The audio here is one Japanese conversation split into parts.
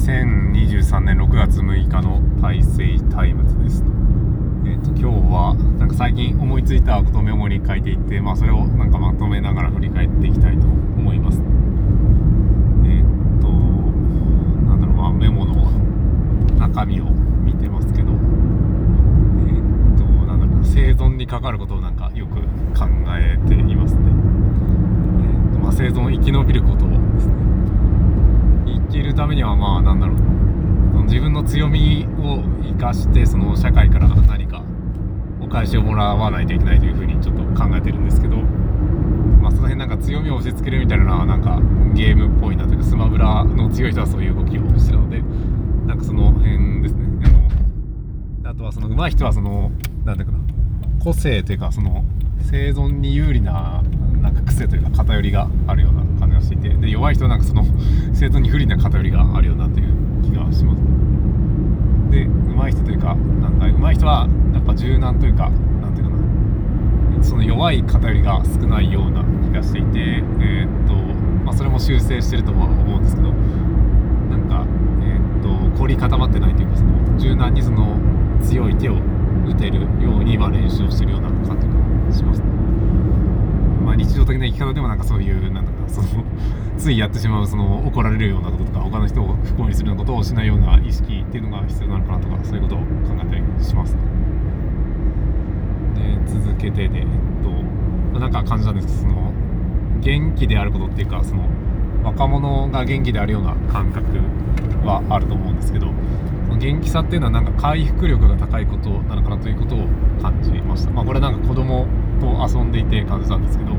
2023年6月6日の大成タイムズですえっ、ー、と今日はなんか最近思いついたことをメモに書いていってまあそれをなんかまとめながら振り返っていきたいと思います。えっ、ー、となんだろうまあメモの中身を見てますけど。えっ、ー、となんだろう生存にかかることをなんかよく考えていますねえっ、とまあ生存生き延びることをですね生きるためにはまあなんだろうその自分の強みを生かしてその社会から何かお返しをもらわないといけないというふうにちょっと考えてるんですけど、まあ、その辺なんか強みを押し付けるみたいなのはなんかゲームっぽいなというかスマブラの強い人はそういう動きをしてるのでなんかその辺ですね。あのあとはその上手い人はそのなんだかな個性というかその生存に有利ななんか癖というか偏りがあるような感じがしていてで弱い人はなんかその生存に不利な偏りがあるようなという気がします。上手い人というかなんか上手い人はやっぱ柔軟というかなんていうかな。その弱い偏りが少ないような気がしていてえー、っとまあそれも修正してるとは思うんですけどなんかえー、っと凝り固まってないというかその柔軟にその強い手を打てるように今練習をしてるような感じがします、ねまあ、日常的な生き方でもなんかそういうなんそのついやってしまうその怒られるようなこととか他の人を不幸にするようなことをしないような意識っていうのが必要なのかなとかそういうことを考えたりします。で続けてでえっと、なんか感じたんですけどその元気であることっていうかその若者が元気であるような感覚はあると思うんですけど元気さっていうのはなんか回復力が高いことなのかなということを感じました。まあこれなんか子供と遊んでいて感じたんですけど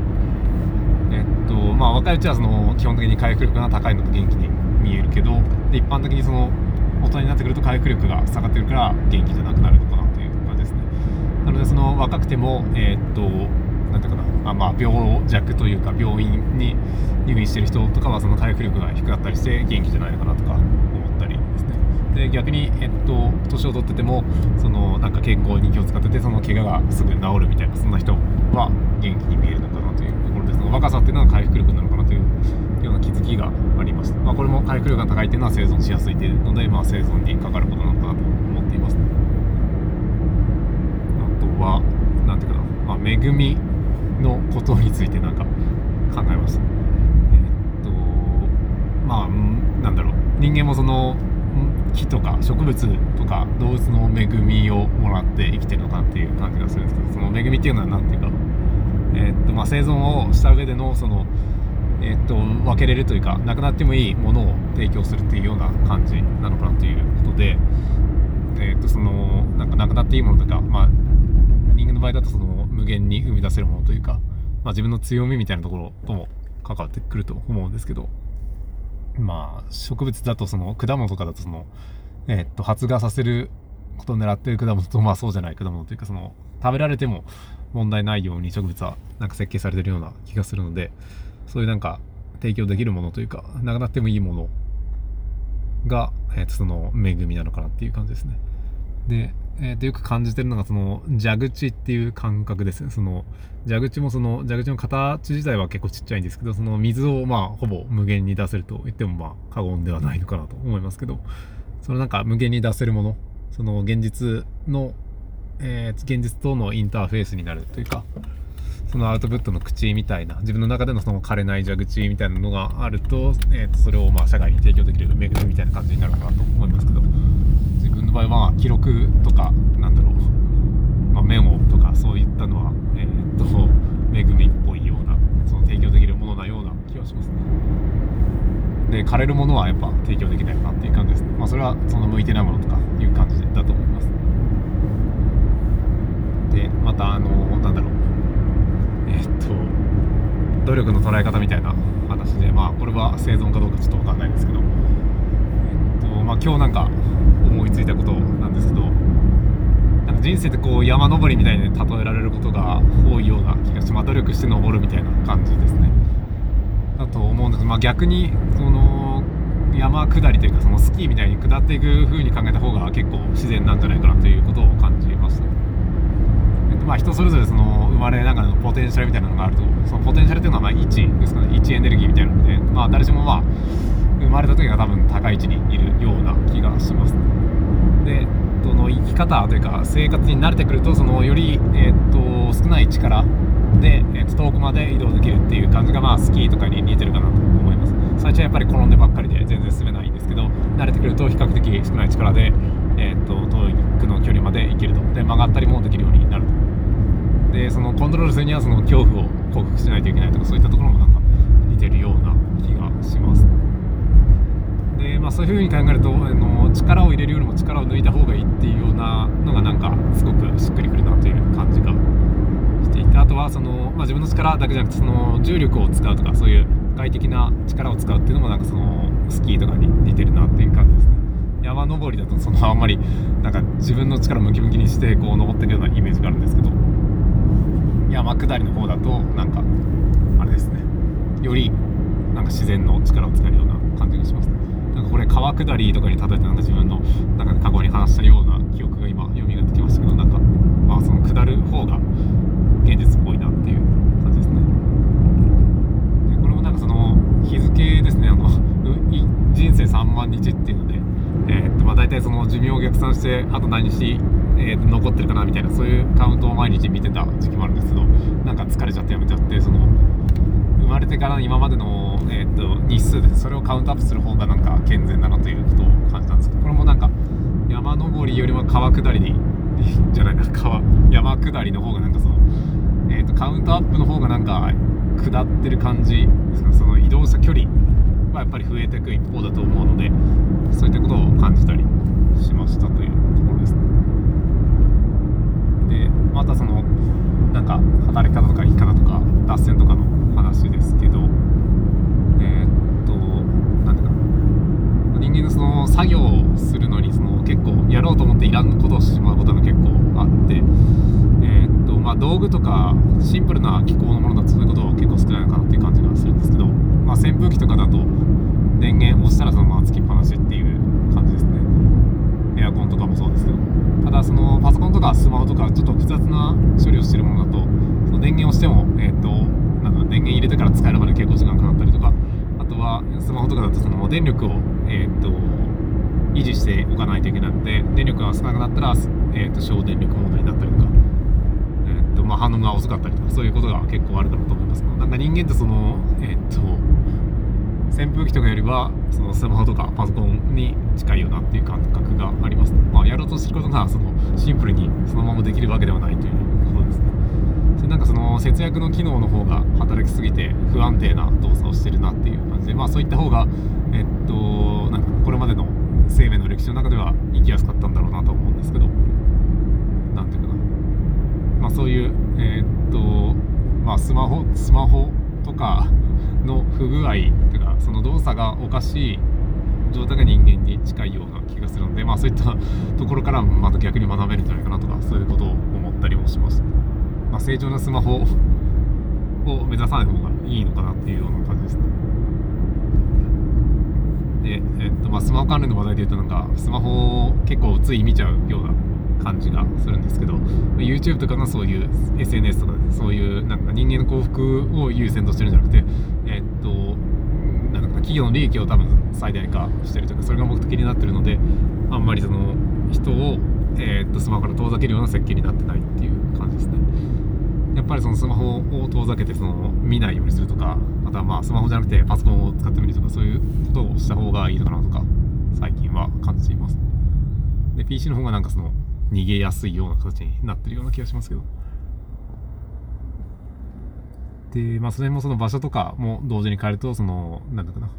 とまあ若いうちはその基本的に回復力が高いのと元気に見えるけどで一般的にその大人になってくると回復力が下がってるから元気じゃなくなるのかなという感じですね。なのでその若くてもえー、っとなんていうかな。あまあ病弱というか病院に入院してる人とかはその回復力が低かったりして元気じゃないのかなとか思ったりですね。で逆に、えっと、年を取っててもそのなんか健康に気を使っててその怪我がすぐ治るみたいなそんな人は元気に見えるのか若さっていうのは回復力なのかなというような気づきがありました、まあ、これも回復力が高いっていうのは生存しやすいというので、まあ、生存にかかることなのかなと思っています。あとは何ていうかな、まあ、恵みのことについてなんか考えましたえっとまあなんだろう。人間もその木とか植物とか動物の恵みをもらって生きてるのかなっていう感じがするんですけどその恵みっていうのは何ていうか、えー、っとまあ、生存をした上でのその、えー、っと分けれるというかなくなってもいいものを提供するっていうような感じなのかなということで、えー、っとそのなんかなくなっていいものとか、まあ、人間の場合だとその無限に生み出せるものというか、まあ、自分の強みみたいなところとも関わってくると思うんですけどまあ、植物だとその果物とかだとその、え、っと発芽させることを狙ってる果物とまあそうじゃない果物というかその食べられても問題ないように植物はなんか設計されてるような気がするのでそういうなんか提供できるものというかなくなってもいいものが、えー、とその恵みなのかなっていう感じですね。でえー、とよく感じてるのがその蛇口っていう感覚ですねその蛇口もその蛇口の形自体は結構ちっちゃいんですけどその水をまあほぼ無限に出せると言ってもまあ過言ではないのかなと思いますけどそのなんか無限に出せるものその現実の、えー、現実とのインターフェースになるというかそのアウトプットの口みたいな自分の中でのその枯れない蛇口みたいなのがあると,、えー、とそれをまあ社会に提供できる恵みみたいな感じになるかなと思いますけど自分の場合は記録とかなんだろう、まあ、メモとかそういったのは、えー、っと恵みっぽいようなその提供できるものなような気がしますね。で枯れるものはやっぱ提供できないなっていう感じです。ねまあそれはその向いてないものとかいう感じだと思いまたあのなんだろう。え、っと努力の捉え方みたいな話でまあこれは生存かどうかちょっと分かんないですけど。えっとまあ今日なんか思いついたことなんですけどなんか人生ってこう山登りみたいに例えられることが多いような気がして、まあ、努力して登るみたいな感じですね。だと思うんです。まあ、逆にその山下りというかそのスキーみたいに下っていく風に考えた方が結構自然なんじゃないかなということを感じました、まあ人それぞれその生まれながらのポテンシャルみたいなのがあるとそのポテンシャルというのはまあ1ですかね1エネルギーみたいなので、まあ、誰しもまあ生まれた時が多分高い位置にいるような気がします。でその生き方というか生活に慣れてくるとそのより、えー、っと少ない力で、えー、っと遠くまで移動できるっていう感じがまあスキーとかに似てるかなと思います。最初はやっぱり転んでばっかりで全然進めないんですけど慣れてくると比較的少ない力で、えー、っと遠くの距離まで行けると。で曲がったりもできるようになるでそのコントロールするにはその恐怖を克服しないといけないとかそういったところもなんか似てるような気がします。で、まあ、そういうふうに考えるとあの力を入れるよりも力を抜いた方がいいっていうようなのがなんかすごくしっくりくるなという感じがしていてあとはその、まあ、自分の力だけじゃなくてその重力を使うとかそういう外的な力を使うっていうのもなんかそのスキーとかに似てるなっていう感じですね。山登りだとそのあんまりなんか自分の力ムキムキにしてこう登っていくようなイメージがあるんですけど。山下りの方だとなんかあれですね。よりなんか自然の力を使えるような感じがしますなんかこれ川下りとかに例えてなんか自分のなんか過去に話したような記憶が今蘇ってきましたけどなんかまあその下る方が現実っぽいなっていう感じですね。でこれもなんかその日付ですね。あの人生3万日っていうのでえー、っとまあ大体その寿命を逆算してあと何日えー、残ってるかなみたいなそういうカウントを毎日見てた時期もあるんですけどなんか疲れちゃってやめちゃってその生まれてから今までの、えー、と日数でそれをカウントアップする方がなんか健全だなということを感じたんですけどこれもなんか山登りよりも川下りにじゃないな川山下りの方がなんかその、えー、とカウントアップの方がなんか下ってる感じですかその移動した距離はやっぱり増えていく一方だと思うのでそういったことを感じたりしましたというところですね。でまたそのなんか働き方とか生き方とか脱線とかの話ですけどえー、っと何ていうか人間のその作業をするのにその結構やろうと思っていらんことをしてしまうことが結構あってえー、っとまあ道具とかシンプルな機構のものだとそういうことは結構少ないのかなっていう感じがするんですけど、まあ、扇風機とかだと電源押したらそのままつきっぱなしっていう感じですねエアコンとかもそうですけどただそのパソコンとかスマホとかちょっと複雑な処理をしてるものだとその電源をしても、えーと、なんか電源入れてから使えるまで結構時間かかったりとかあとはスマホとかだとその電力を、えーと、維持しておかないといけないので電力が少なくなったら、えーと、省電力問題になったりとか、えーとまあ、反応が遅かったりとかそういうことが結構あるかなと思います。なんか人間ってそのえ、ー、と扇風機とかよりはそのスマホとかパソコンに近いよなっていう感覚があります、まあ、やろうとすることがそのシンプルにそのままできるわけではないということですね。それなんかその節約の機能の方が働きすぎて不安定な動作をしてるなっていう感じでまあそういった方がえっとなんかこれまでの生命の歴史の中では生きやすかったんだろうなと思うんですけど。何ていうかな。まあそういうえ、っとまあスマホスマホとかの不具合というかその動作がおかしい状態が人間に近いような気がするので、まあ、そういったところからまた逆に学べるんじゃないかなとかそういうことを思ったりもしました、まあ、正常なスマホを目指さない方がいいのかなっていうような感じです。ねで、えっとまあ、スマホ関連の話題で言うとなんかスマホを結構つい見ちゃうような感じがするんですけど YouTube とかのそういう SNS とかそういうなんか人間の幸福を優先としてるんじゃなくてえ、っとなんか企業の利益を多分最大化してるとかそれが目的になってるのであんまりその人を、えー、っとスマホから遠ざけるような設計になってないっていう感じですね。やっぱりそのスマホを遠ざけてその見ないようにするとかあとはまあスマホじゃなくてパソコンを使ってみるとかそういうことをした方がいいのかなとか最近は感じています。で PC の方がなんかその逃げやすいような形になってるような気がしますけど。で、まあ、それもその場所とかも同時に変えると、その、なんだかな。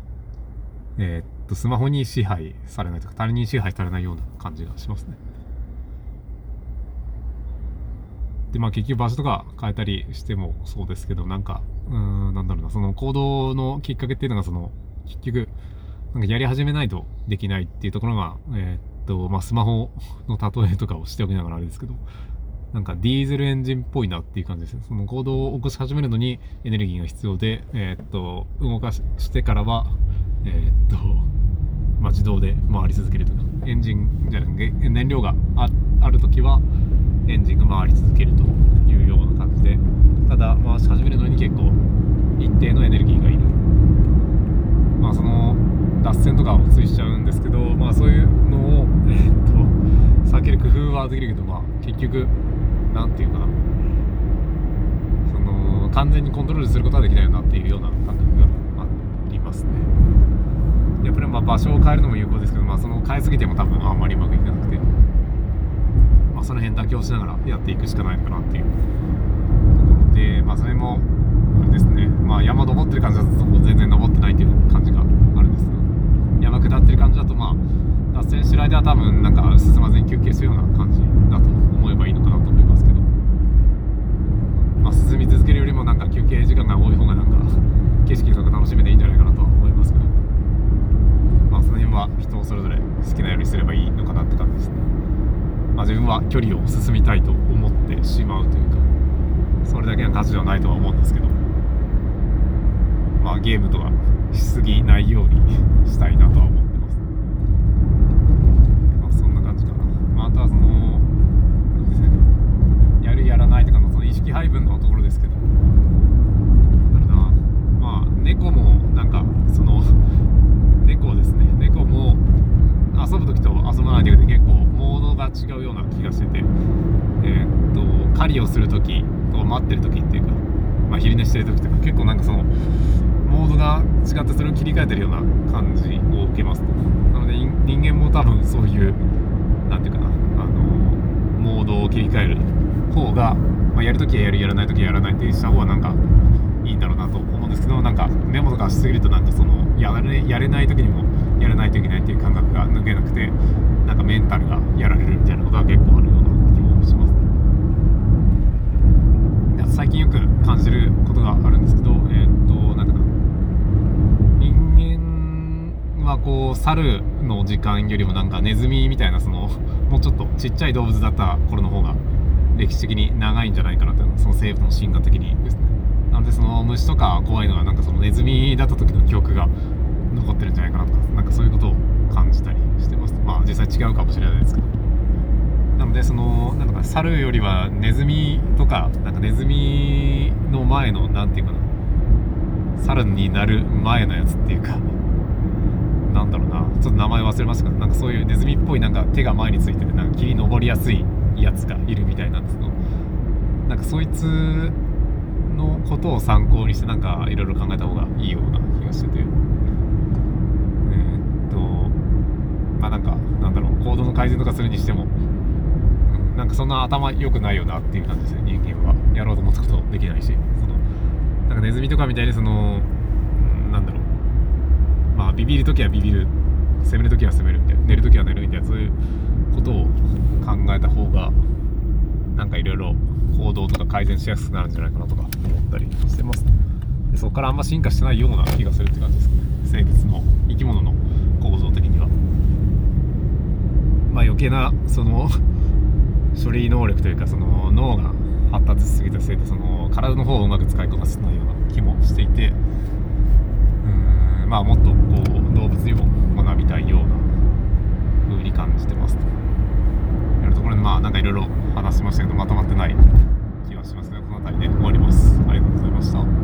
えー、っと、スマホに支配されないとか、他人に支配されないような感じがしますね。で、まあ結局場所とか変えたりしてもそうですけど、なんか、うん、なんだろうな、その行動のきっかけっていうのが、その、結局、なんかやり始めないとできないっていうところが、えー、と、まあ、スマホの例えとかをしておきながらあれですけど、なんかディーゼルエンジンっぽいなっていう感じですね。その行動を起こし始めるのにエネルギーが必要で、えー、っと、動かしてからは、えー、っと、まあ、自動で回り続けるとか、エンジンじゃなくて燃料があるときはエンジンが回り続けるというような感じで、ただ回し始める。の脱線とかをついしちゃうんですけどまあそういうのをえー、っと避ける工夫はできるけどまあ結局なんていうかな。その完全にコントロールすることはできないよなっていうような感覚がありますね。やっぱりまあ場所を変えるのも有効ですけどまあその変えすぎても多分あんまりうまくいかなくて。まあその辺妥協しながらやっていくしかないのかなっていう。ところでまあそれもですね。まあ山登ってる感じだと全然登ってないっていう感じがあるんです山下ってる感じだとまあ脱線してる間は多分なんか進まずに休憩するような感じだと思えばいいのかなと思いますけど。まあ進み続けるよりもなんか休憩時間が多い方がなんか景色とか楽しめていいんじゃないかなとは思いますけど。まあその辺は人それぞれ好きなようにすればいいのかなって感じですね。まあ自分は距離を進みたいと思ってしまうというかそれだけの価値ではないとは思うんですけど。まあゲームとかしすぎないようにしたいなとは思ってます。まあそんな感じかな、まあ、あとはそのやるやらないとかのその意識配分のところですけど。なんだな。まあ猫もなんかその猫ですね。猫も遊ぶ時と遊ばない時で結構モードが違うような気がしてて。えー、っと狩りをする時と待ってる時っていうか、まあ、昼寝してる時とか結構なんかそのモードが違ってそれを切り替えてるような感じを受けますと。なので人間も多分そういう何ていうかな。あのモードを切り替える方が、まあ、やるときはやるやらないときはやらないってした方がなんかいいんだろうなと思うんですけどなんかメモとかしすぎるとなんかそのやれやれない時にもやらないといけないっていう感覚が抜けなくてなんかメンタルがやられるみたいなことは結構あるような気もします。最近よく感じることがあるんですけどえー、っとなんだか人間はこう猿の時間よりもなんかネズミみたいなそのもうちょっとちっちゃい動物だった頃の方が歴史的に長いんじゃないかなというその生物の進化的にですね。なのでその虫とか怖いのはなんかそのネズミだった時の記憶が残ってるんじゃないかなとかなんかそういうことを感じたりしてます。まあ実際違うかもしれないですけど。なのでそのなんとか猿よりはネズミとかなんかネズミの前のなんていうかな猿になる前のやつっていうかなんだろうな。ちょっと名前忘れましたけどなんかそういうネズミっぽいなんか手が前についててなんか霧登りやすいやつがいるみたいなんですけど。なんかそいつのことを参考にしてなんかいろいろ考えた方がいいような気がしてて。えー、っとまあなんかなんだろう。行動の改善とかするにしても、なんかそんな頭良くないよなっていう感じですね人間は。やろうと思ったことできないし。そのなんかネズミとかみたいにその、まあビビるときはビビる攻めるときは攻めるみたいな寝るときは寝るみたいなそういうことを考えた方がなんかいろいろ行動とか改善しやすくなるんじゃないかなとか思ったりしてますでそこからあんま進化してないような気がするって感じですかね生物の生き物の構造的には。まあ余計なその処理能力というかその脳が発達しすぎたせいでその体の方をうまく使いこなせないような気もしていてまあもっとこう動物にも学びたいような風に感じてますと。いうところでまあなんかいろいろ話しましたけどまとまってない気はしますね。この辺りで終わります。ありがとうございました。